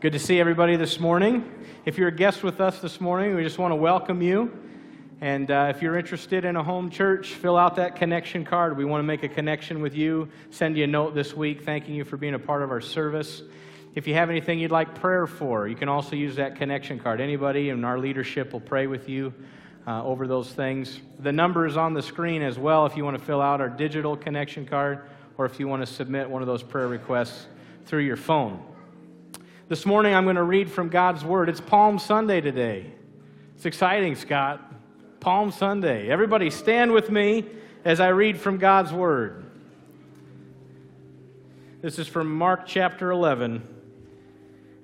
Good to see everybody this morning. If you're a guest with us this morning, we just want to welcome you. And uh, if you're interested in a home church, fill out that connection card. We want to make a connection with you. Send you a note this week thanking you for being a part of our service. If you have anything you'd like prayer for, you can also use that connection card. Anybody in our leadership will pray with you uh, over those things. The number is on the screen as well if you want to fill out our digital connection card or if you want to submit one of those prayer requests through your phone. This morning I'm going to read from God's Word. It's Palm Sunday today. It's exciting, Scott. Palm Sunday. Everybody stand with me as I read from God's Word. This is from Mark chapter 11.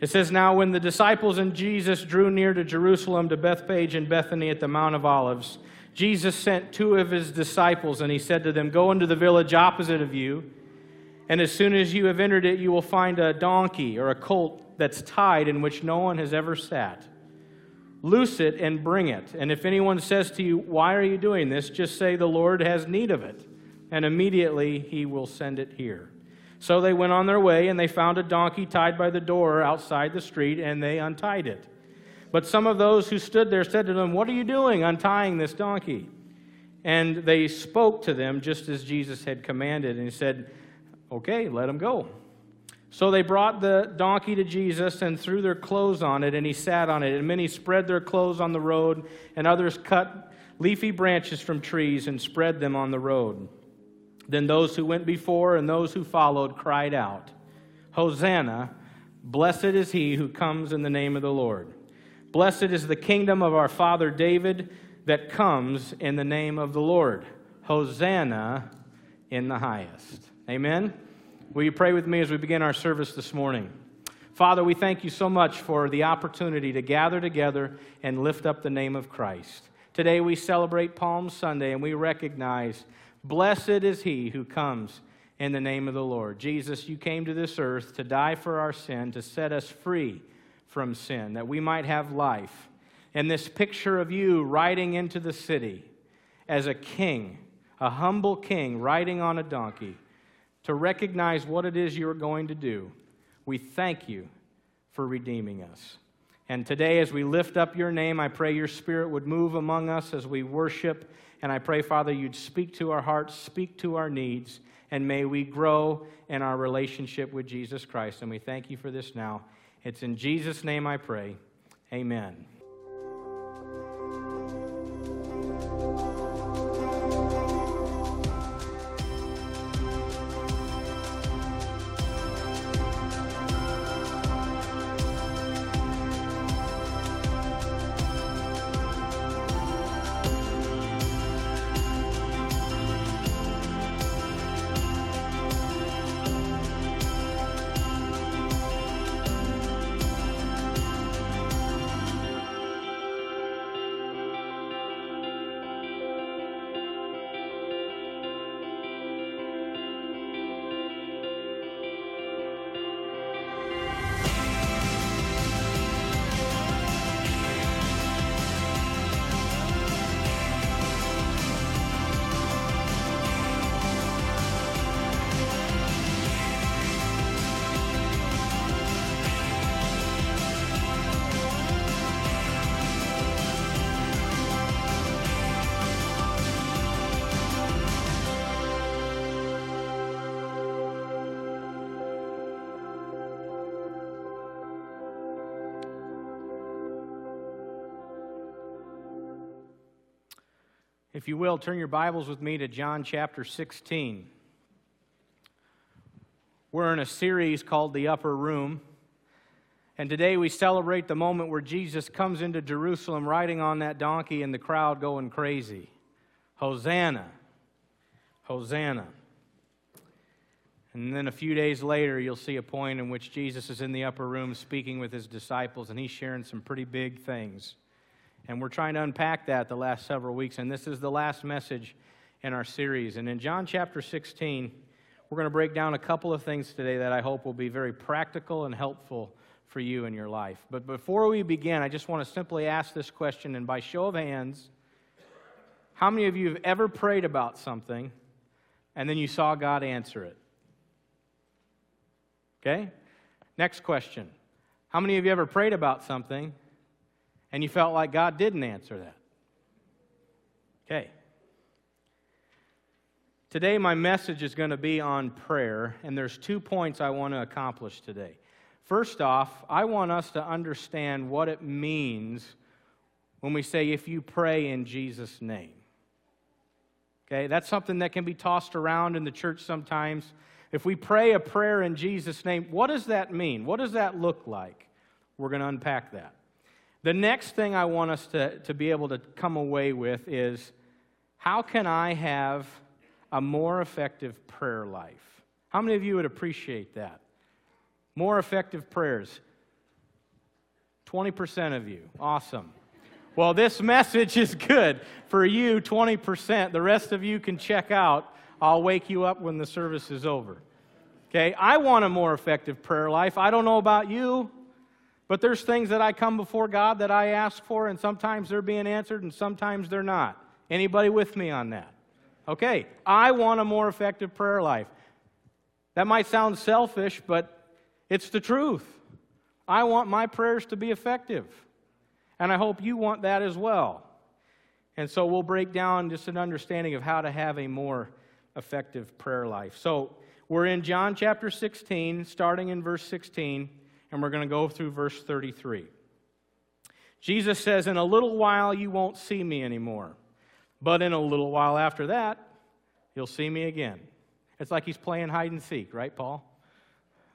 It says, Now when the disciples and Jesus drew near to Jerusalem to Bethphage and Bethany at the Mount of Olives, Jesus sent two of his disciples, and he said to them, Go into the village opposite of you, and as soon as you have entered it, you will find a donkey or a colt that's tied in which no one has ever sat. Loose it and bring it. And if anyone says to you, Why are you doing this? just say, The Lord has need of it. And immediately he will send it here. So they went on their way, and they found a donkey tied by the door outside the street, and they untied it. But some of those who stood there said to them, What are you doing untying this donkey? And they spoke to them just as Jesus had commanded, and he said, Okay, let him go. So they brought the donkey to Jesus and threw their clothes on it, and he sat on it. And many spread their clothes on the road, and others cut leafy branches from trees and spread them on the road. Then those who went before and those who followed cried out, Hosanna! Blessed is he who comes in the name of the Lord. Blessed is the kingdom of our father David that comes in the name of the Lord. Hosanna in the highest. Amen. Will you pray with me as we begin our service this morning? Father, we thank you so much for the opportunity to gather together and lift up the name of Christ. Today we celebrate Palm Sunday and we recognize blessed is he who comes in the name of the Lord. Jesus, you came to this earth to die for our sin, to set us free from sin, that we might have life. And this picture of you riding into the city as a king, a humble king riding on a donkey to recognize what it is you are going to do. We thank you for redeeming us. And today, as we lift up your name, I pray your spirit would move among us as we worship. And I pray, Father, you'd speak to our hearts, speak to our needs, and may we grow in our relationship with Jesus Christ. And we thank you for this now. It's in Jesus' name I pray. Amen. If you will, turn your Bibles with me to John chapter 16. We're in a series called The Upper Room. And today we celebrate the moment where Jesus comes into Jerusalem riding on that donkey and the crowd going crazy. Hosanna! Hosanna. And then a few days later, you'll see a point in which Jesus is in the upper room speaking with his disciples, and he's sharing some pretty big things. And we're trying to unpack that the last several weeks. And this is the last message in our series. And in John chapter 16, we're going to break down a couple of things today that I hope will be very practical and helpful for you in your life. But before we begin, I just want to simply ask this question, and by show of hands, how many of you have ever prayed about something and then you saw God answer it? Okay? Next question. How many of you ever prayed about something and you felt like God didn't answer that? Okay. Today, my message is going to be on prayer, and there's two points I want to accomplish today. First off, I want us to understand what it means when we say, if you pray in Jesus' name. Okay, that's something that can be tossed around in the church sometimes. If we pray a prayer in Jesus' name, what does that mean? What does that look like? We're going to unpack that. The next thing I want us to, to be able to come away with is how can I have a more effective prayer life? How many of you would appreciate that? More effective prayers. 20% of you. Awesome. Well, this message is good for you, 20%. The rest of you can check out. I'll wake you up when the service is over. Okay, I want a more effective prayer life. I don't know about you, but there's things that I come before God that I ask for, and sometimes they're being answered and sometimes they're not. Anybody with me on that? Okay, I want a more effective prayer life. That might sound selfish, but it's the truth. I want my prayers to be effective. And I hope you want that as well. And so we'll break down just an understanding of how to have a more effective prayer life. So we're in John chapter 16, starting in verse 16, and we're going to go through verse 33. Jesus says, In a little while you won't see me anymore, but in a little while after that, you'll see me again. It's like he's playing hide and seek, right, Paul?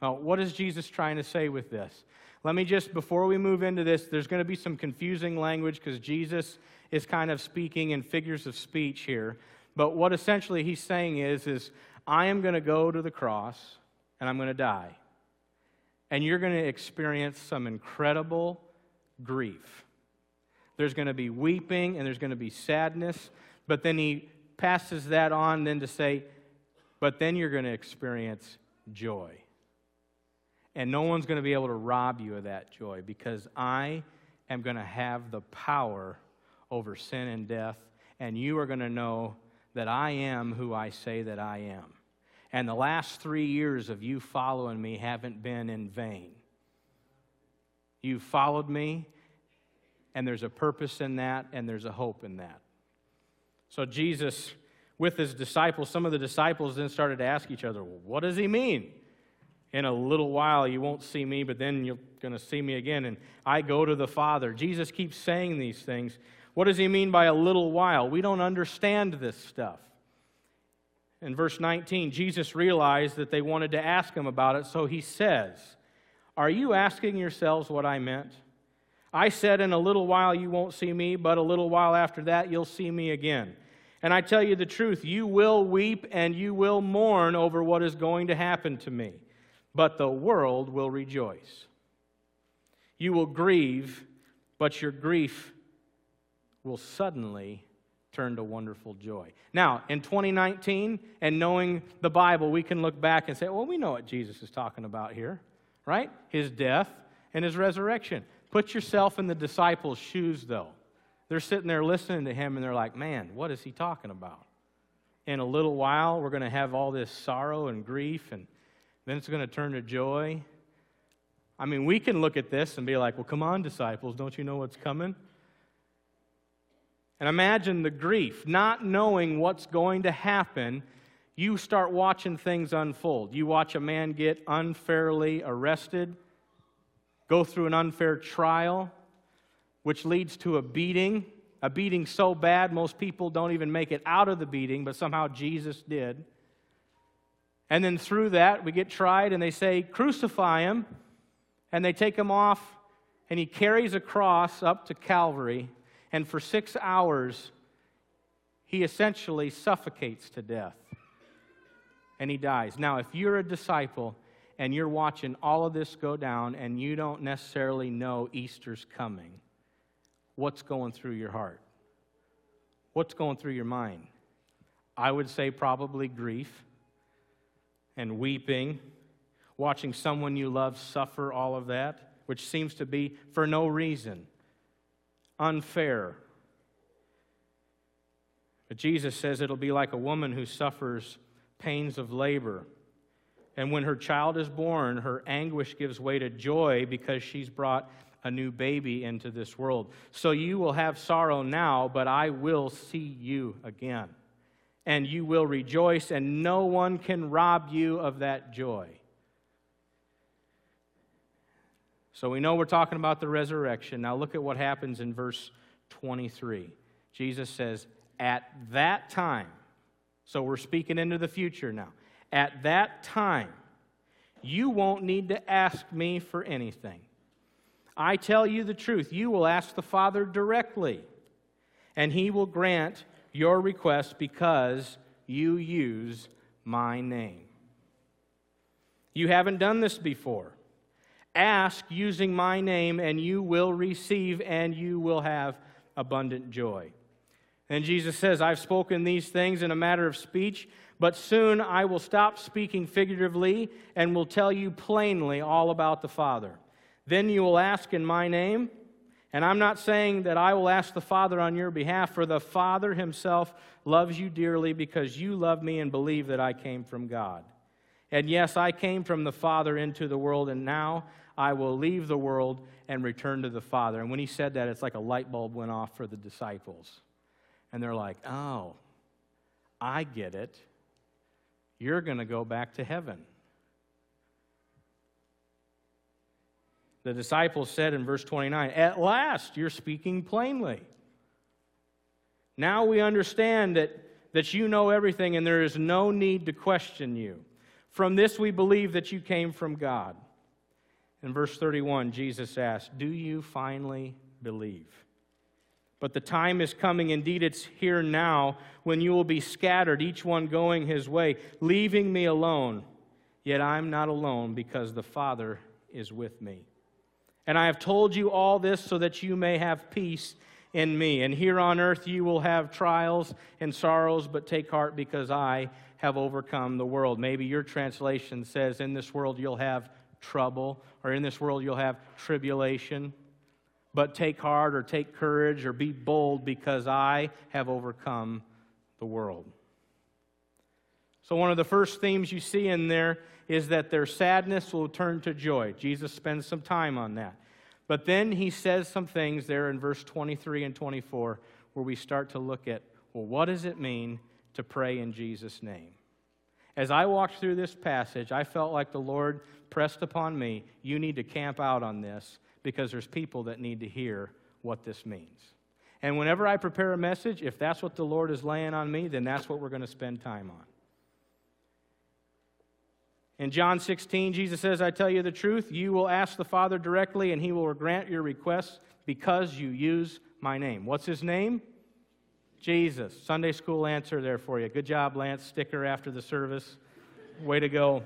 Now, what is Jesus trying to say with this? Let me just, before we move into this, there's going to be some confusing language because Jesus is kind of speaking in figures of speech here. But what essentially he's saying is, is I am going to go to the cross and I'm going to die. And you're going to experience some incredible grief. There's going to be weeping and there's going to be sadness. But then he passes that on then to say, but then you're going to experience joy. And no one's going to be able to rob you of that joy because I am going to have the power over sin and death, and you are going to know that I am who I say that I am. And the last three years of you following me haven't been in vain. You've followed me, and there's a purpose in that, and there's a hope in that. So, Jesus, with his disciples, some of the disciples then started to ask each other, well, What does he mean? in a little while you won't see me, but then you're going to see me again. And I go to the Father. Jesus keeps saying these things. What does he mean by a little while? We don't understand this stuff. In verse 19, Jesus realized that they wanted to ask him about it, so he says, Are you asking yourselves what I meant? I said, In a little while you won't see me, but a little while after that you'll see me again. And I tell you the truth, you will weep and you will mourn over what is going to happen to me but the world will rejoice. You will grieve, but your grief will suddenly turn to wonderful joy. Now, in 2019, and knowing the Bible, we can look back and say, well, we know what Jesus is talking about here, right? His death and his resurrection. Put yourself in the disciples' shoes, though. They're sitting there listening to him, and they're like, man, what is he talking about? In a little while, we're going to have all this sorrow and grief and then it's going to turn to joy. I mean, we can look at this and be like, well, come on, disciples, don't you know what's coming? And imagine the grief, not knowing what's going to happen. You start watching things unfold. You watch a man get unfairly arrested, go through an unfair trial, which leads to a beating, a beating so bad most people don't even make it out of the beating, but somehow Jesus did. And then through that, we get tried, and they say, Crucify him. And they take him off, and he carries a cross up to Calvary. And for six hours, he essentially suffocates to death. And he dies. Now, if you're a disciple and you're watching all of this go down and you don't necessarily know Easter's coming, what's going through your heart? What's going through your mind? I would say probably grief and weeping, watching someone you love suffer all of that, which seems to be for no reason, unfair. But Jesus says it'll be like a woman who suffers pains of labor. And when her child is born, her anguish gives way to joy because she's brought a new baby into this world. So you will have sorrow now, but I will see you again. And you will rejoice, and no one can rob you of that joy. So we know we're talking about the resurrection. Now look at what happens in verse 23. Jesus says, At that time, so we're speaking into the future now. At that time, you won't need to ask me for anything. I tell you the truth. You will ask the Father directly, and he will grant your request because you use my name. You haven't done this before. Ask using my name, and you will receive, and you will have abundant joy. And Jesus says, I've spoken these things in a matter of speech, but soon I will stop speaking figuratively and will tell you plainly all about the Father. Then you will ask in my name. And I'm not saying that I will ask the Father on your behalf, for the Father himself loves you dearly because you love me and believe that I came from God. And yes, I came from the Father into the world, and now I will leave the world and return to the Father. And when he said that, it's like a light bulb went off for the disciples. And they're like, oh, I get it. You're going to go back to heaven. The disciples said in verse 29, At last you're speaking plainly. Now we understand that, that you know everything and there is no need to question you. From this we believe that you came from God. In verse 31, Jesus asked, Do you finally believe? But the time is coming, indeed, it's here now, when you will be scattered, each one going his way, leaving me alone. Yet I'm not alone because the Father is with me. And I have told you all this so that you may have peace in me. And here on earth you will have trials and sorrows, but take heart because I have overcome the world. Maybe your translation says, In this world you'll have trouble, or in this world you'll have tribulation. But take heart, or take courage, or be bold, because I have overcome the world. So, one of the first themes you see in there is that their sadness will turn to joy. Jesus spends some time on that. But then he says some things there in verse 23 and 24 where we start to look at well, what does it mean to pray in Jesus' name? As I walked through this passage, I felt like the Lord pressed upon me, you need to camp out on this because there's people that need to hear what this means. And whenever I prepare a message, if that's what the Lord is laying on me, then that's what we're going to spend time on. In John 16, Jesus says, I tell you the truth, you will ask the Father directly, and he will grant your requests because you use my name. What's his name? Jesus. Sunday school answer there for you. Good job, Lance. Sticker after the service. Way to go.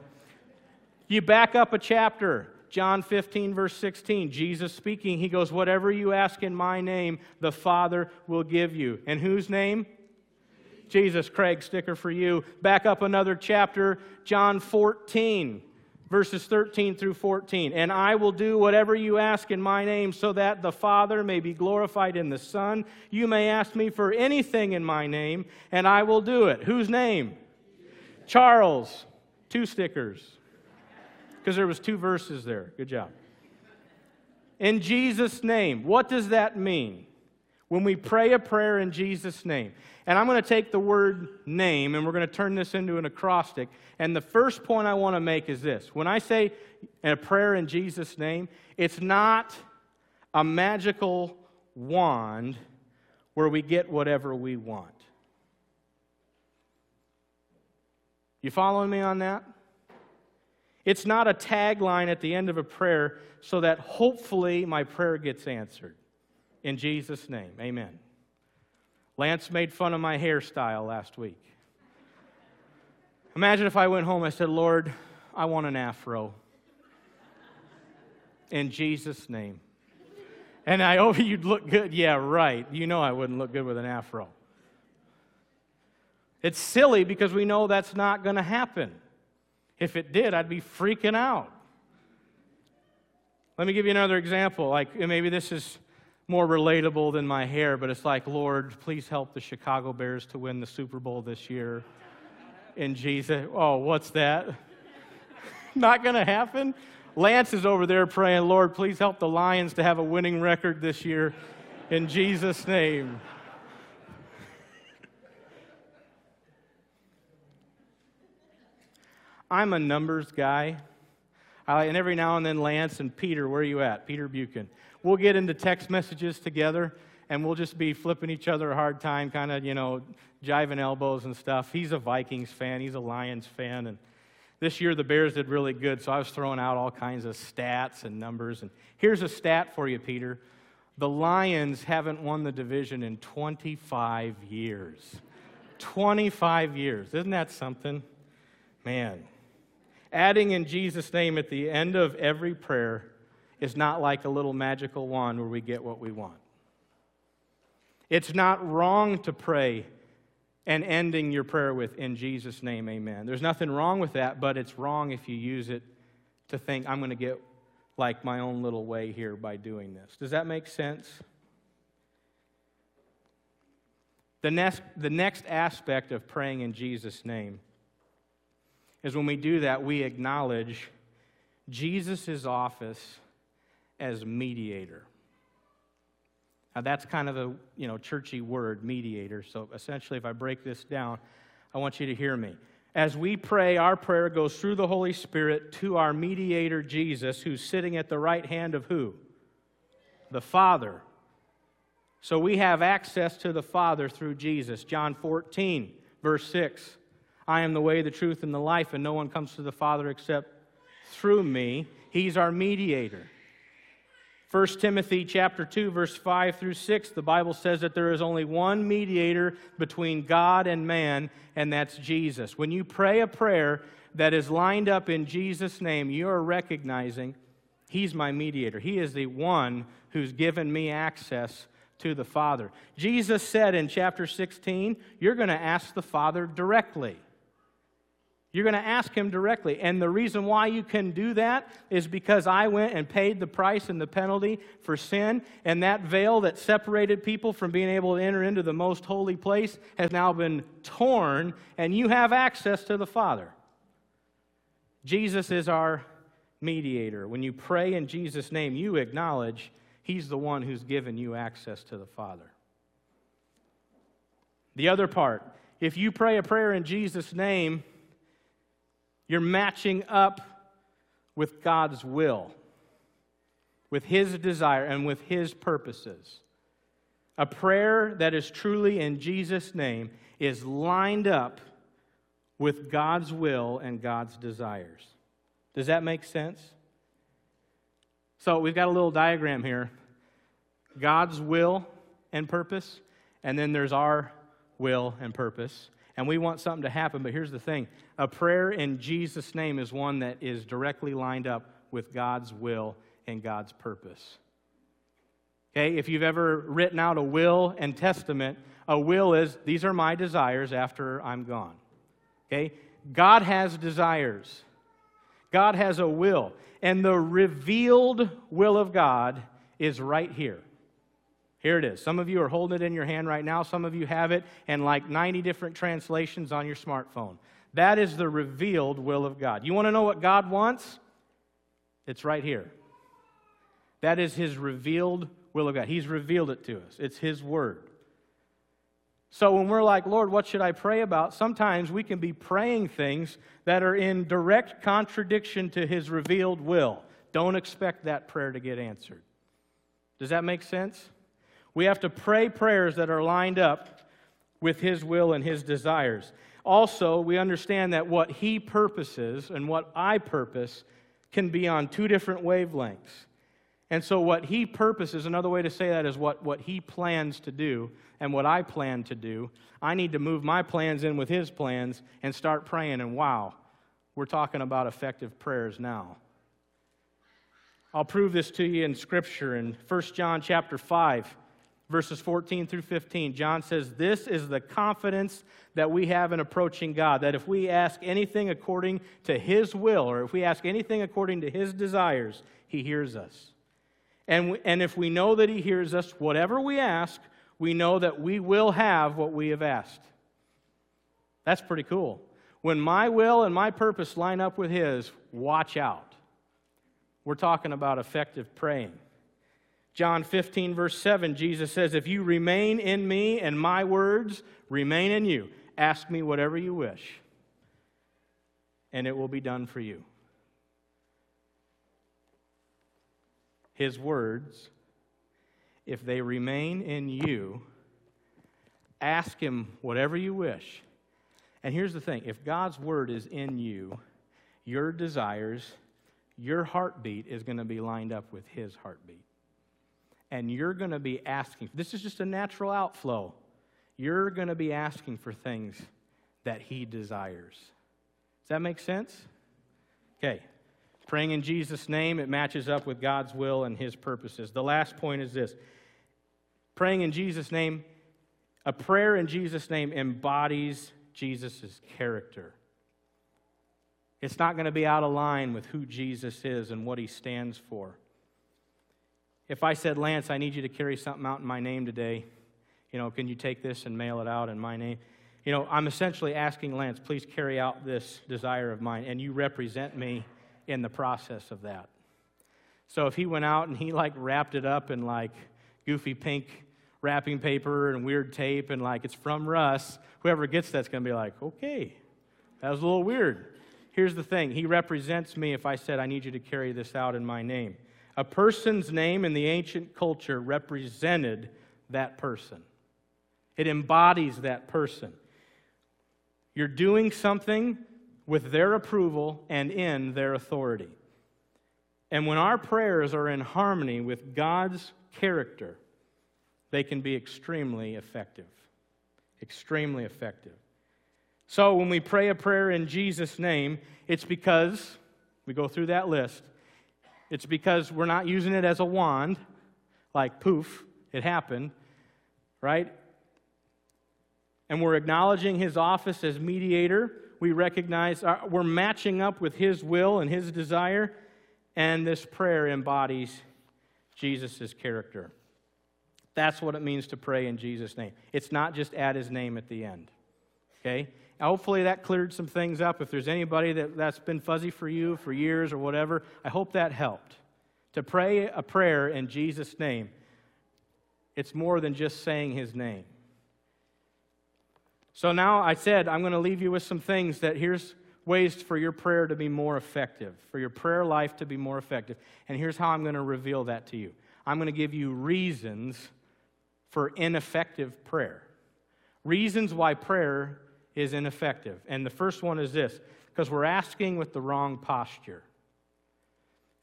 You back up a chapter, John 15, verse 16. Jesus speaking, he goes, Whatever you ask in my name, the Father will give you. And whose name? Jesus, Craig, sticker for you. Back up another chapter, John 14, verses 13 through 14. And I will do whatever you ask in my name so that the Father may be glorified in the Son. You may ask me for anything in my name, and I will do it. Whose name? Charles. Two stickers. Because there was two verses there. Good job. In Jesus' name. What does that mean? When we pray a prayer in Jesus' name. And I'm going to take the word name and we're going to turn this into an acrostic. And the first point I want to make is this when I say a prayer in Jesus' name, it's not a magical wand where we get whatever we want. You following me on that? It's not a tagline at the end of a prayer so that hopefully my prayer gets answered. In Jesus' name, amen. Lance made fun of my hairstyle last week. Imagine if I went home, I said, Lord, I want an afro. In Jesus' name. And I hope you'd look good. Yeah, right. You know I wouldn't look good with an afro. It's silly because we know that's not going to happen. If it did, I'd be freaking out. Let me give you another example. Like maybe this is more relatable than my hair, but it's like, Lord, please help the Chicago Bears to win the Super Bowl this year. In Jesus. Oh, what's that? Not going to happen. Lance is over there praying, Lord, please help the Lions to have a winning record this year in Jesus' name. I'm a numbers guy. I, and every now and then, Lance and Peter, where are you at? Peter Buchan. We'll get into text messages together and we'll just be flipping each other a hard time, kind of, you know, jiving elbows and stuff. He's a Vikings fan, he's a Lions fan. And this year the Bears did really good, so I was throwing out all kinds of stats and numbers. And here's a stat for you, Peter. The Lions haven't won the division in 25 years. 25 years. Isn't that something? Man. Adding in Jesus' name at the end of every prayer is not like a little magical wand where we get what we want. It's not wrong to pray and ending your prayer with, in Jesus' name, amen. There's nothing wrong with that, but it's wrong if you use it to think, I'm going to get like my own little way here by doing this. Does that make sense? The next, the next aspect of praying in Jesus' name is when we do that, we acknowledge Jesus' office as mediator. Now, that's kind of a you know churchy word, mediator. So essentially, if I break this down, I want you to hear me. As we pray, our prayer goes through the Holy Spirit to our mediator, Jesus, who's sitting at the right hand of who? The Father. So we have access to the Father through Jesus. John 14, verse 6. I am the way, the truth, and the life, and no one comes to the Father except through me. He's our mediator. 1 Timothy chapter 2 verse 5 through 6 the Bible says that there is only one mediator between God and man and that's Jesus. When you pray a prayer that is lined up in Jesus name you are recognizing he's my mediator. He is the one who's given me access to the Father. Jesus said in chapter 16 you're going to ask the Father directly. You're going to ask him directly. And the reason why you can do that is because I went and paid the price and the penalty for sin. And that veil that separated people from being able to enter into the most holy place has now been torn, and you have access to the Father. Jesus is our mediator. When you pray in Jesus' name, you acknowledge he's the one who's given you access to the Father. The other part, if you pray a prayer in Jesus' name, you're matching up with God's will, with His desire, and with His purposes. A prayer that is truly in Jesus' name is lined up with God's will and God's desires. Does that make sense? So we've got a little diagram here God's will and purpose, and then there's our will and purpose and we want something to happen. But here's the thing a prayer in Jesus' name is one that is directly lined up with God's will and God's purpose. Okay, if you've ever written out a will and testament, a will is these are my desires after I'm gone. Okay, God has desires, God has a will, and the revealed will of God is right here. Here it is. Some of you are holding it in your hand right now. Some of you have it in like 90 different translations on your smartphone. That is the revealed will of God. You want to know what God wants? It's right here. That is His revealed will of God. He's revealed it to us, it's His word. So when we're like, Lord, what should I pray about? Sometimes we can be praying things that are in direct contradiction to His revealed will. Don't expect that prayer to get answered. Does that make sense? We have to pray prayers that are lined up with His will and His desires. Also, we understand that what He purposes and what I purpose can be on two different wavelengths. And so, what He purposes, another way to say that is what, what He plans to do and what I plan to do. I need to move my plans in with His plans and start praying. And wow, we're talking about effective prayers now. I'll prove this to you in Scripture in 1 John chapter 5 verses 14 through 15, John says, This is the confidence that we have in approaching God, that if we ask anything according to His will, or if we ask anything according to His desires, He hears us. And, we, and if we know that He hears us, whatever we ask, we know that we will have what we have asked. That's pretty cool. When my will and my purpose line up with His, watch out. We're talking about effective praying. John 15, verse 7, Jesus says, If you remain in me and my words remain in you, ask me whatever you wish, and it will be done for you. His words, if they remain in you, ask Him whatever you wish. And here's the thing if God's word is in you, your desires, your heartbeat is going to be lined up with His heartbeat. And you're going to be asking, this is just a natural outflow. You're going to be asking for things that He desires. Does that make sense? Okay. Praying in Jesus' name, it matches up with God's will and His purposes. The last point is this praying in Jesus' name, a prayer in Jesus' name embodies Jesus' character. It's not going to be out of line with who Jesus is and what he stands for. If I said, Lance, I need you to carry something out in my name today, you know, can you take this and mail it out in my name? You know, I'm essentially asking Lance, please carry out this desire of mine, and you represent me in the process of that. So if he went out and he like wrapped it up in like goofy pink wrapping paper and weird tape and like it's from Russ, whoever gets that's going to be like, okay, that was a little weird. Here's the thing He represents me if I said, I need you to carry this out in my name. A person's name in the ancient culture represented that person, it embodies that person. You're doing something with their approval and in their authority. And when our prayers are in harmony with God's character, they can be extremely effective. Extremely effective. So when we pray a prayer in Jesus' name, it's because, we go through that list, it's because we're not using it as a wand, like poof, it happened, right? And we're acknowledging his office as mediator. We recognize our, uh, we're matching up with his will and his desire, and this prayer embodies Jesus' character. That's what it means to pray in Jesus' name. It's not just add his name at the end. Okay? Hopefully that cleared some things up. If there's anybody that, that's been fuzzy for you for years or whatever, I hope that helped. To pray a prayer in Jesus' name, it's more than just saying his name. So now I said I'm going to leave you with some things that here's ways for your prayer to be more effective, for your prayer life to be more effective. And here's how I'm going to reveal that to you I'm going to give you reasons for ineffective prayer. Reasons why prayer is ineffective. And the first one is this because we're asking with the wrong posture.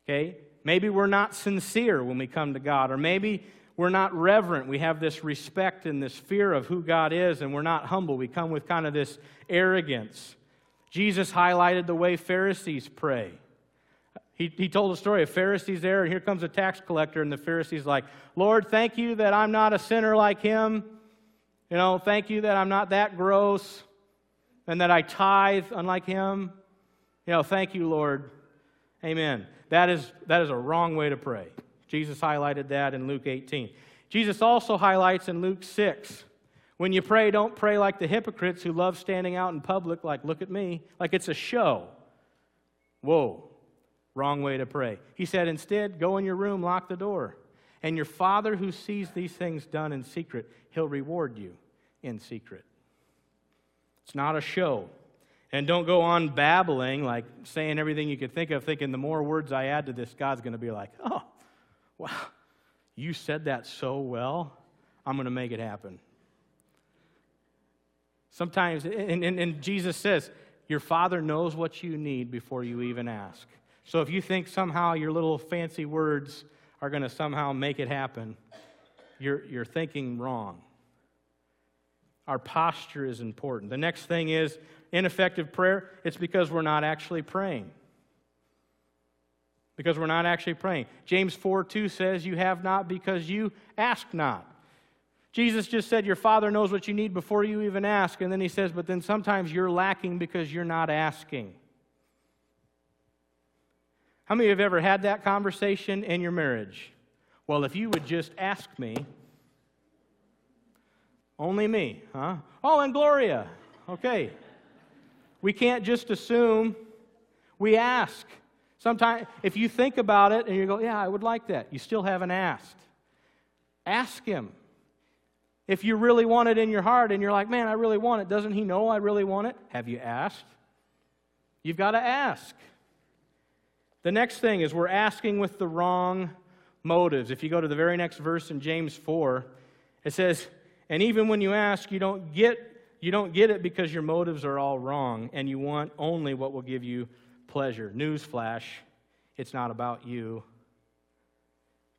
Okay? Maybe we're not sincere when we come to God, or maybe we're not reverent. We have this respect and this fear of who God is, and we're not humble. We come with kind of this arrogance. Jesus highlighted the way Pharisees pray. He, he told a story of Pharisees there, and here comes a tax collector, and the Pharisee's like, Lord, thank you that I'm not a sinner like him. You know, thank you that I'm not that gross and that I tithe unlike him. You know, thank you, Lord. Amen. That is, that is a wrong way to pray. Jesus highlighted that in Luke 18. Jesus also highlights in Luke 6 when you pray, don't pray like the hypocrites who love standing out in public, like, look at me, like it's a show. Whoa. Wrong way to pray. He said, instead, go in your room, lock the door. And your Father who sees these things done in secret, he'll reward you in secret. It's not a show. And don't go on babbling, like saying everything you could think of, thinking the more words I add to this, God's going to be like, oh, wow, you said that so well. I'm going to make it happen. Sometimes, and, and, and Jesus says, your Father knows what you need before you even ask. So if you think somehow your little fancy words are going to somehow make it happen, you're, you're thinking wrong. Our posture is important. The next thing is ineffective prayer. It's because we're not actually praying. Because we're not actually praying. James 4 2 says, You have not because you ask not. Jesus just said, Your Father knows what you need before you even ask. And then he says, But then sometimes you're lacking because you're not asking. How many of you have ever had that conversation in your marriage? Well, if you would just ask me, only me, huh? Oh, and Gloria. Okay. We can't just assume, we ask. Sometimes, if you think about it and you go, Yeah, I would like that, you still haven't asked. Ask Him. If you really want it in your heart and you're like, Man, I really want it, doesn't He know I really want it? Have you asked? You've got to ask. The next thing is we're asking with the wrong motives. If you go to the very next verse in James 4, it says, And even when you ask, you don't get you don't get it because your motives are all wrong and you want only what will give you pleasure. Newsflash, it's not about you.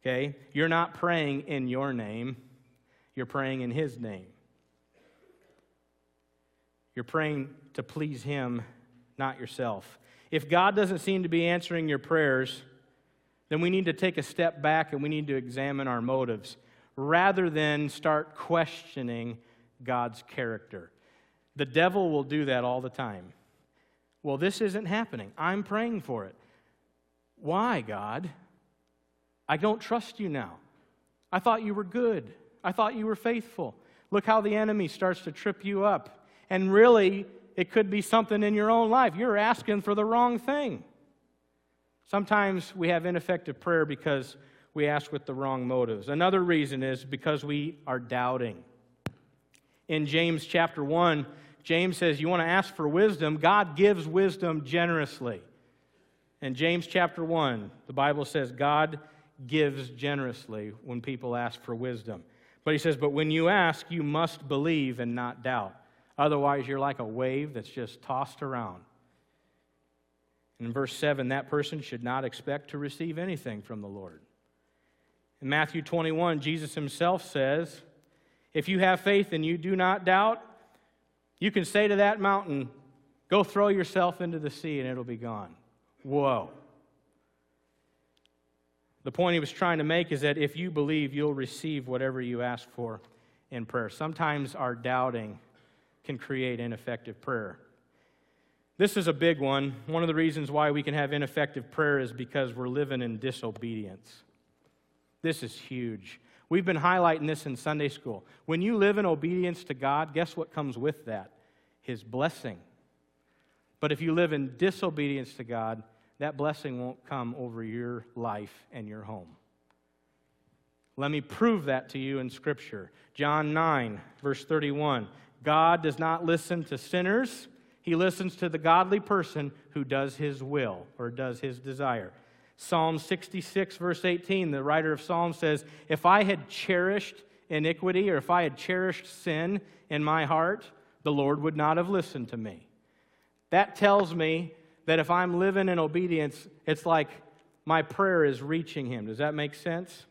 Okay? You're not praying in your name, you're praying in His name. You're praying to please Him, not yourself. If God doesn't seem to be answering your prayers, then we need to take a step back and we need to examine our motives rather than start questioning God's character. The devil will do that all the time. Well, this isn't happening. I'm praying for it. Why, God? I don't trust you now. I thought you were good. I thought you were faithful. Look how the enemy starts to trip you up. And really, it could be something in your own life. You're asking for the wrong thing. Sometimes we have ineffective prayer because we ask with the wrong motives. Another reason is because we are doubting. In James chapter 1, James says, You want to ask for wisdom? God gives wisdom generously. In James chapter 1, the Bible says, God gives generously when people ask for wisdom. But he says, But when you ask, you must believe and not doubt. Otherwise, you're like a wave that's just tossed around. In verse 7, that person should not expect to receive anything from the Lord. In Matthew 21, Jesus himself says, If you have faith and you do not doubt, you can say to that mountain, Go throw yourself into the sea and it'll be gone. Whoa. The point he was trying to make is that if you believe, you'll receive whatever you ask for in prayer. Sometimes our doubting can create ineffective prayer. This is a big one. One of the reasons why we can have ineffective prayer is because we're living in disobedience. This is huge. We've been highlighting this in Sunday school. When you live in obedience to God, guess what comes with that? His blessing. But if you live in disobedience to God, that blessing won't come over your life and your home. Let me prove that to you in Scripture. John 9, verse 31. God does not listen to sinners, He listens to the godly person who does His will or does His desire. Psalm 66, verse 18, the writer of Psalms says, If I had cherished iniquity or if I had cherished sin in my heart, the Lord would not have listened to me. That tells me that if I'm living in obedience, it's like my prayer is reaching Him. Does that make sense?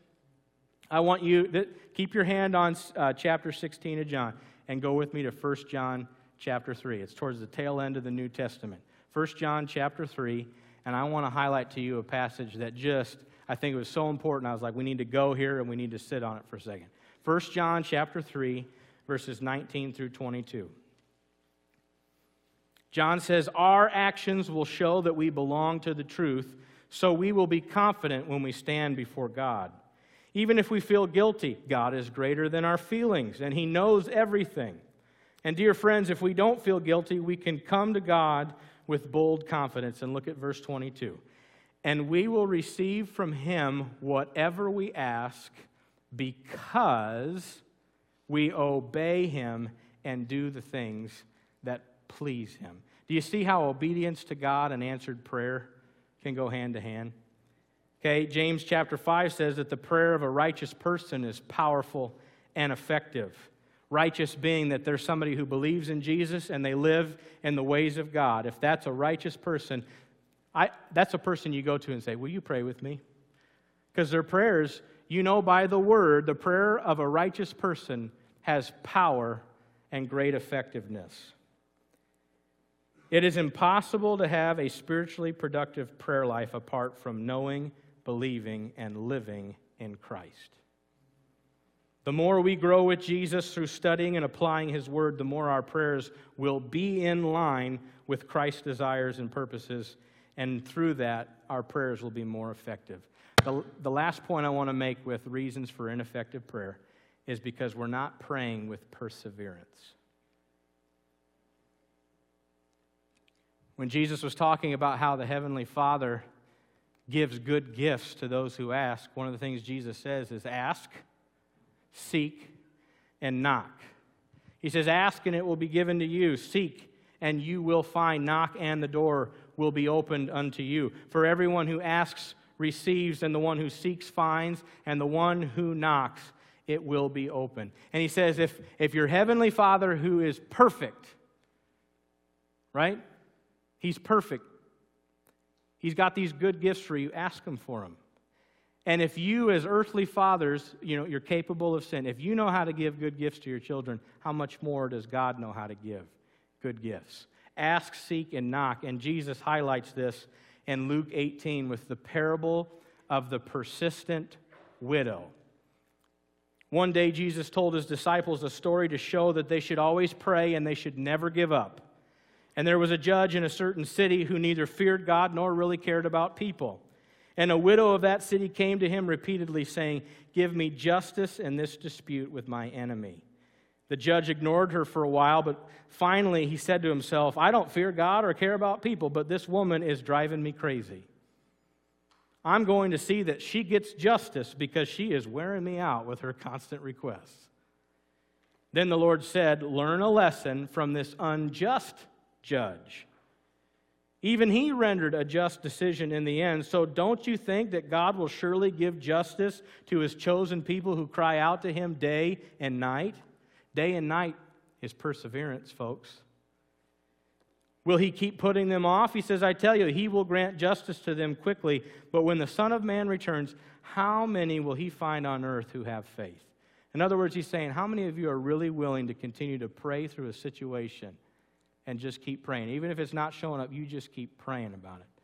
I want you to keep your hand on uh, chapter 16 of John and go with me to 1 John chapter 3. It's towards the tail end of the New Testament. 1 John chapter 3 and I want to highlight to you a passage that just, I think it was so important. I was like, we need to go here and we need to sit on it for a second. 1 John chapter 3, verses 19 through 22. John says, Our actions will show that we belong to the truth, so we will be confident when we stand before God. Even if we feel guilty, God is greater than our feelings, and He knows everything. And, dear friends, if we don't feel guilty, we can come to God with bold confidence. And look at verse 22. And we will receive from him whatever we ask because we obey him and do the things that please him. Do you see how obedience to God and answered prayer can go hand to hand? Okay, James chapter 5 says that the prayer of a righteous person is powerful and effective. Righteous being that there's somebody who believes in Jesus and they live in the ways of God. If that's a righteous person, I, that's a person you go to and say, Will you pray with me? Because their prayers, you know by the word, the prayer of a righteous person has power and great effectiveness. It is impossible to have a spiritually productive prayer life apart from knowing, believing, and living in Christ. The more we grow with Jesus through studying and applying His Word, the more our prayers will be in line with Christ's desires and purposes, and through that, our prayers will be more effective. The, the last point I want to make with reasons for ineffective prayer is because we're not praying with perseverance. When Jesus was talking about how the Heavenly Father gives good gifts to those who ask, one of the things Jesus says is ask, seek, and knock. He says, Ask and it will be given to you. Seek and you will find. Knock and the door will be opened unto you. For everyone who asks receives, and the one who seeks finds, and the one who knocks it will be open. And he says, if, if your heavenly Father who is perfect, right? He's perfect. He's got these good gifts for you. Ask him for them. And if you, as earthly fathers, you know, you're capable of sin, if you know how to give good gifts to your children, how much more does God know how to give good gifts? Ask, seek, and knock. And Jesus highlights this in Luke 18 with the parable of the persistent widow. One day, Jesus told his disciples a story to show that they should always pray and they should never give up. And there was a judge in a certain city who neither feared God nor really cared about people. And a widow of that city came to him repeatedly, saying, Give me justice in this dispute with my enemy. The judge ignored her for a while, but finally he said to himself, I don't fear God or care about people, but this woman is driving me crazy. I'm going to see that she gets justice because she is wearing me out with her constant requests. Then the Lord said, Learn a lesson from this unjust judge. Even he rendered a just decision in the end. So don't you think that God will surely give justice to his chosen people who cry out to him day and night? Day and night is perseverance, folks. Will he keep putting them off? He says, I tell you, he will grant justice to them quickly. But when the Son of Man returns, how many will he find on earth who have faith? In other words, he's saying, How many of you are really willing to continue to pray through a situation and just keep praying? Even if it's not showing up, you just keep praying about it.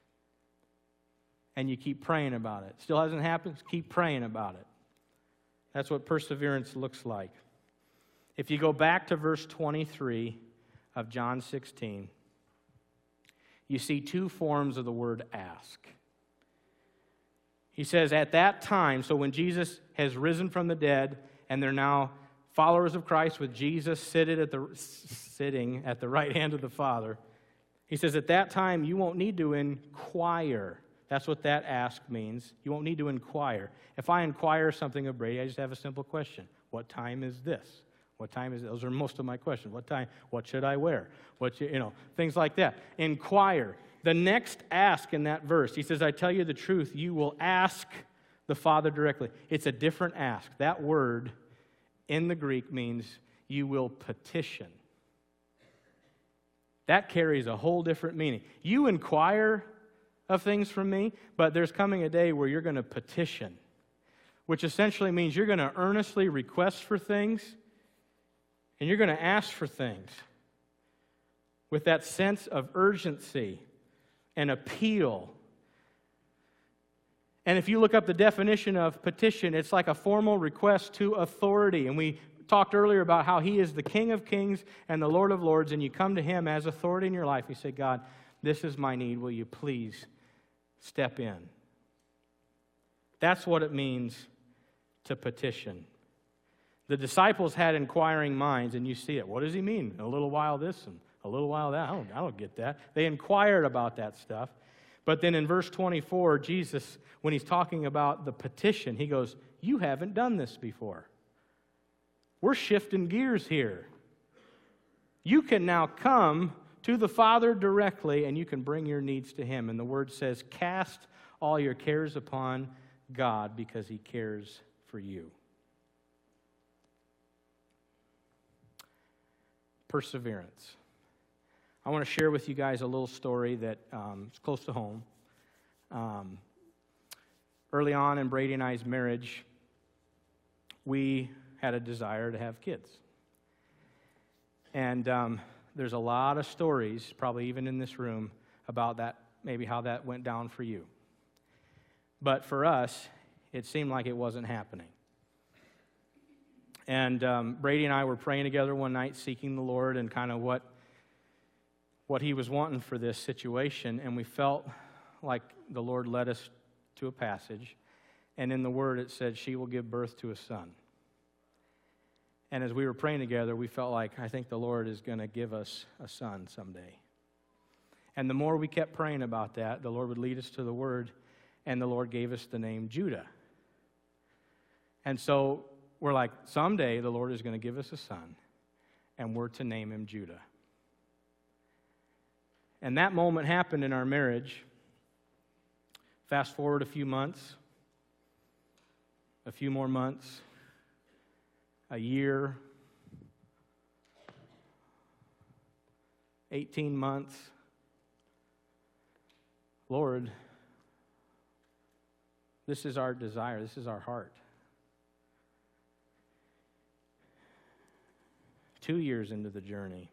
And you keep praying about it. Still hasn't happened? Keep praying about it. That's what perseverance looks like. If you go back to verse 23 of John 16, you see two forms of the word ask. He says, At that time, so when Jesus has risen from the dead and they're now followers of Christ with Jesus seated at the, sitting at the right hand of the Father, he says, At that time, you won't need to inquire. That's what that ask means. You won't need to inquire. If I inquire something of Brady, I just have a simple question What time is this? What time is it? Those are most of my questions. What time? What should I wear? What you, you know, things like that. Inquire. The next ask in that verse, he says, I tell you the truth, you will ask the Father directly. It's a different ask. That word in the Greek means you will petition. That carries a whole different meaning. You inquire of things from me, but there's coming a day where you're going to petition, which essentially means you're going to earnestly request for things and you're going to ask for things with that sense of urgency and appeal. And if you look up the definition of petition, it's like a formal request to authority. And we talked earlier about how He is the King of kings and the Lord of lords, and you come to Him as authority in your life. You say, God, this is my need. Will you please step in? That's what it means to petition. The disciples had inquiring minds, and you see it. What does he mean? A little while this and a little while that? I don't, I don't get that. They inquired about that stuff. But then in verse 24, Jesus, when he's talking about the petition, he goes, You haven't done this before. We're shifting gears here. You can now come to the Father directly and you can bring your needs to Him. And the word says, Cast all your cares upon God because He cares for you. perseverance. I want to share with you guys a little story that um, is close to home. Um, early on in Brady and I's marriage, we had a desire to have kids. And um, there's a lot of stories, probably even in this room, about that, maybe how that went down for you. But for us, it seemed like it wasn't happening. And um, Brady and I were praying together one night, seeking the Lord and kind of what, what He was wanting for this situation. And we felt like the Lord led us to a passage. And in the Word, it said, She will give birth to a son. And as we were praying together, we felt like, I think the Lord is going to give us a son someday. And the more we kept praying about that, the Lord would lead us to the word, and the Lord gave us the name Judah. And so we're like, someday the Lord is going to give us a son, and we're to name him Judah. And that moment happened in our marriage. Fast forward a few months, a few more months, a year, 18 months. Lord, this is our desire, this is our heart. Two years into the journey,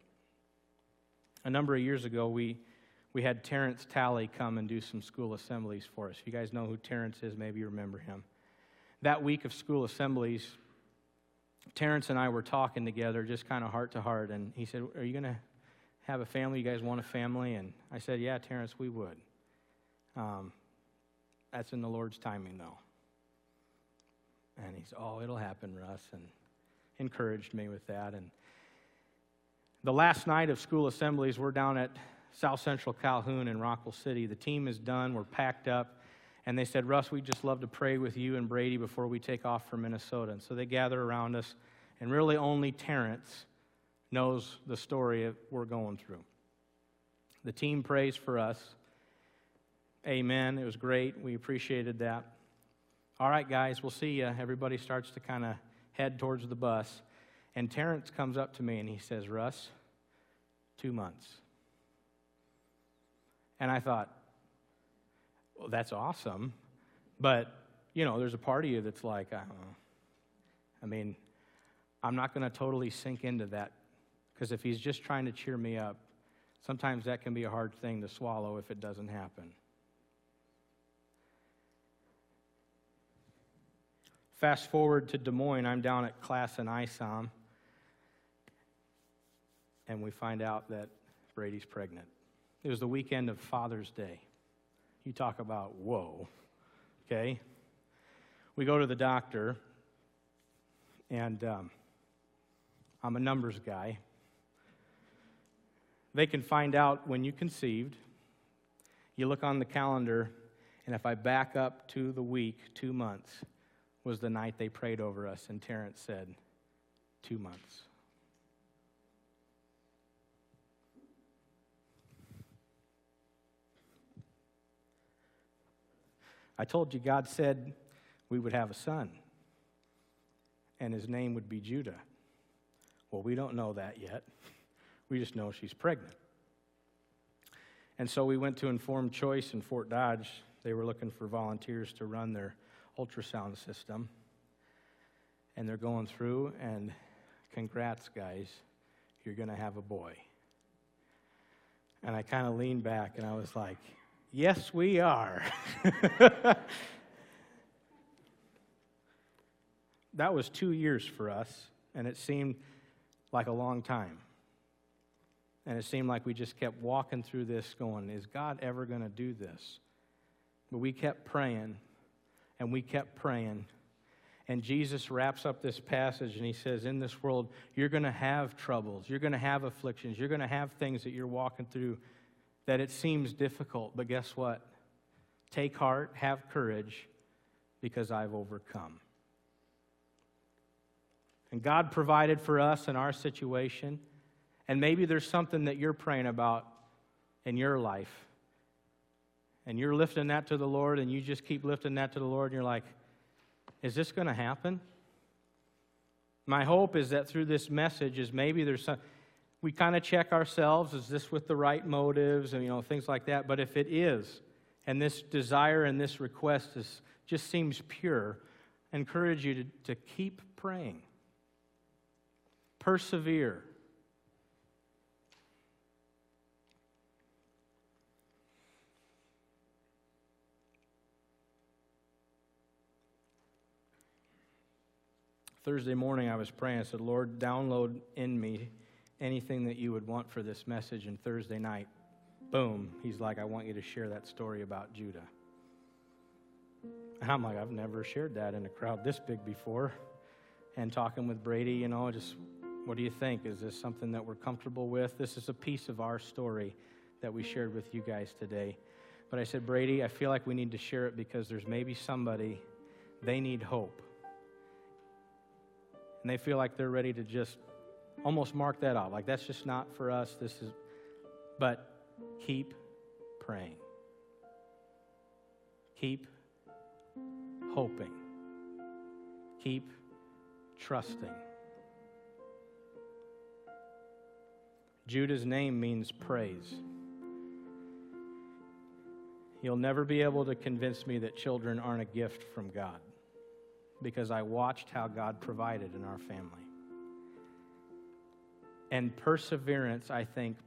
a number of years ago, we, we had Terrence Talley come and do some school assemblies for us. If you guys know who Terrence is, maybe you remember him. That week of school assemblies, Terrence and I were talking together, just kind of heart to heart, and he said, Are you going to have a family? You guys want a family? And I said, Yeah, Terrence, we would. Um, that's in the Lord's timing, though. And he said, Oh, it'll happen, Russ, and encouraged me with that. And the last night of school assemblies, we're down at South Central Calhoun in Rockwell City. The team is done, we're packed up, and they said, Russ, we'd just love to pray with you and Brady before we take off for Minnesota. And so they gather around us, and really only Terrence knows the story we're going through. The team prays for us. Amen. It was great. We appreciated that. All right, guys, we'll see you. Everybody starts to kind of head towards the bus. And Terrence comes up to me and he says, Russ, two months. And I thought, well, that's awesome. But, you know, there's a part of you that's like, I don't know. I mean, I'm not going to totally sink into that because if he's just trying to cheer me up, sometimes that can be a hard thing to swallow if it doesn't happen. Fast forward to Des Moines, I'm down at class in ISOM and we find out that Brady's pregnant. It was the weekend of Father's Day. You talk about, whoa, okay? We go to the doctor, and um, I'm a numbers guy. They can find out when you conceived. You look on the calendar, and if I back up to the week, two months was the night they prayed over us, and Terrence said, two months. I told you God said we would have a son, and his name would be Judah. Well, we don't know that yet. We just know she's pregnant. And so we went to Informed Choice in Fort Dodge. They were looking for volunteers to run their ultrasound system. And they're going through, and congrats, guys, you're going to have a boy. And I kind of leaned back and I was like, Yes, we are. that was two years for us, and it seemed like a long time. And it seemed like we just kept walking through this, going, Is God ever going to do this? But we kept praying, and we kept praying. And Jesus wraps up this passage and he says, In this world, you're going to have troubles, you're going to have afflictions, you're going to have things that you're walking through that it seems difficult, but guess what? Take heart, have courage, because I've overcome. And God provided for us in our situation, and maybe there's something that you're praying about in your life. And you're lifting that to the Lord, and you just keep lifting that to the Lord, and you're like, is this going to happen? My hope is that through this message is maybe there's some we kind of check ourselves is this with the right motives and you know things like that. But if it is and this desire and this request is just seems pure I encourage you to, to keep praying. Persevere. Thursday morning, I was praying. I said, Lord, download in me anything that you would want for this message. And Thursday night, boom, he's like, I want you to share that story about Judah. And I'm like, I've never shared that in a crowd this big before. And talking with Brady, you know, just what do you think? Is this something that we're comfortable with? This is a piece of our story that we shared with you guys today. But I said, Brady, I feel like we need to share it because there's maybe somebody, they need hope. And they feel like they're ready to just almost mark that off. Like, that's just not for us. This is, but keep praying. Keep hoping. Keep trusting. Judah's name means praise. You'll never be able to convince me that children aren't a gift from God because I watched how God provided in our family. And perseverance, I think,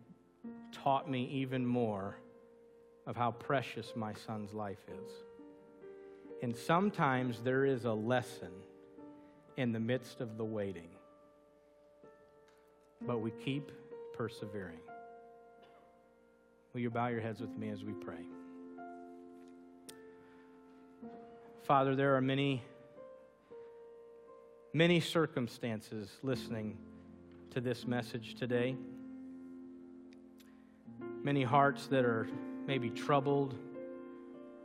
taught me even more of how precious my son's life is. And sometimes there is a lesson in the midst of the waiting, but we keep persevering. Will you bow your heads with me as we pray? Father, there are many, many circumstances listening to this message today. Many hearts that are maybe troubled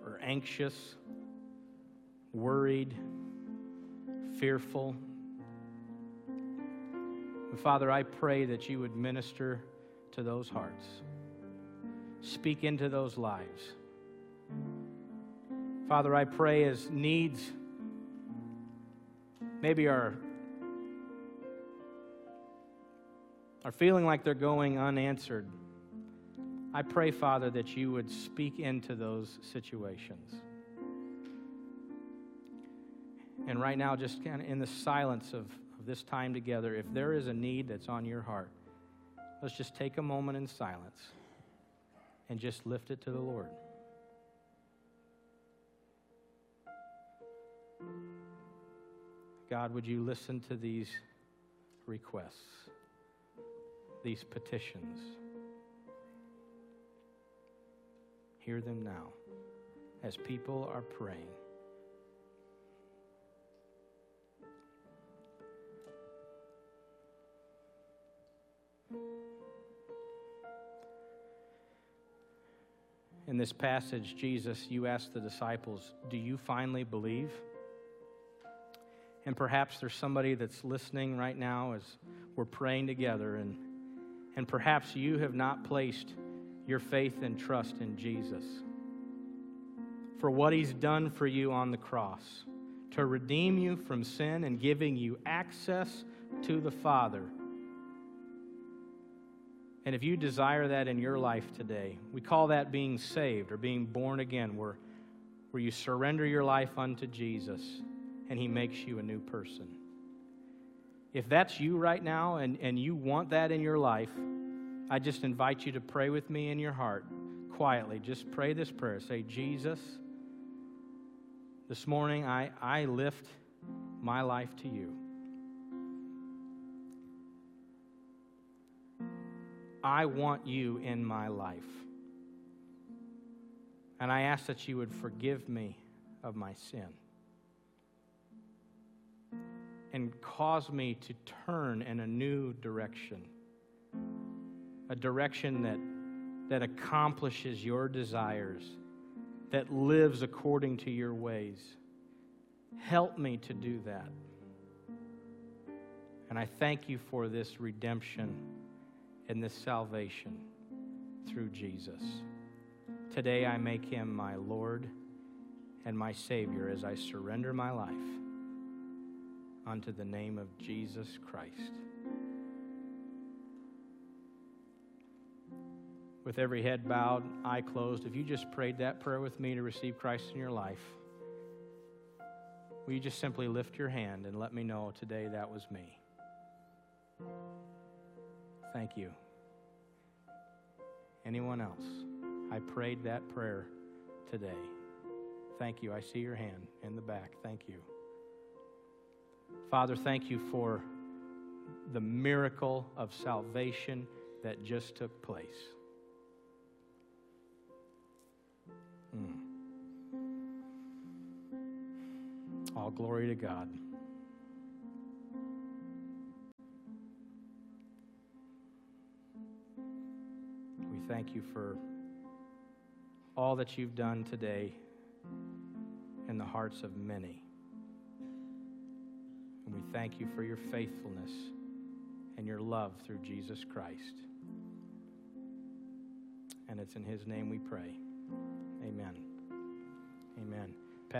or anxious, worried, fearful. And Father, I pray that you would minister to those hearts, speak into those lives. Father, I pray as needs maybe are, are feeling like they're going unanswered. I pray, Father, that you would speak into those situations. And right now, just kind of in the silence of, of this time together, if there is a need that's on your heart, let's just take a moment in silence and just lift it to the Lord. God, would you listen to these requests, these petitions? Hear them now as people are praying. In this passage, Jesus, you ask the disciples, Do you finally believe? And perhaps there's somebody that's listening right now as we're praying together, and, and perhaps you have not placed your faith and trust in Jesus for what he's done for you on the cross to redeem you from sin and giving you access to the Father. And if you desire that in your life today, we call that being saved or being born again, where, where you surrender your life unto Jesus and he makes you a new person. If that's you right now and, and you want that in your life, I just invite you to pray with me in your heart quietly. Just pray this prayer. Say, Jesus, this morning I, I lift my life to you. I want you in my life. And I ask that you would forgive me of my sin and cause me to turn in a new direction a direction that, that accomplishes your desires, that lives according to your ways. Help me to do that. And I thank you for this redemption and this salvation through Jesus. Today I make him my Lord and my Savior as I surrender my life unto the name of Jesus Christ. with every head bowed, eye closed, if you just prayed that prayer with me to receive Christ in your life, will you just simply lift your hand and let me know today that was me? Thank you. Anyone else? I prayed that prayer today. Thank you. I see your hand in the back. Thank you. Father, thank you for the miracle of salvation that just took place. Mm. All glory to God. We thank you for all that you've done today in the hearts of many. And we thank you for your faithfulness and your love through Jesus Christ. And it's in his name we pray. Amen. Amen.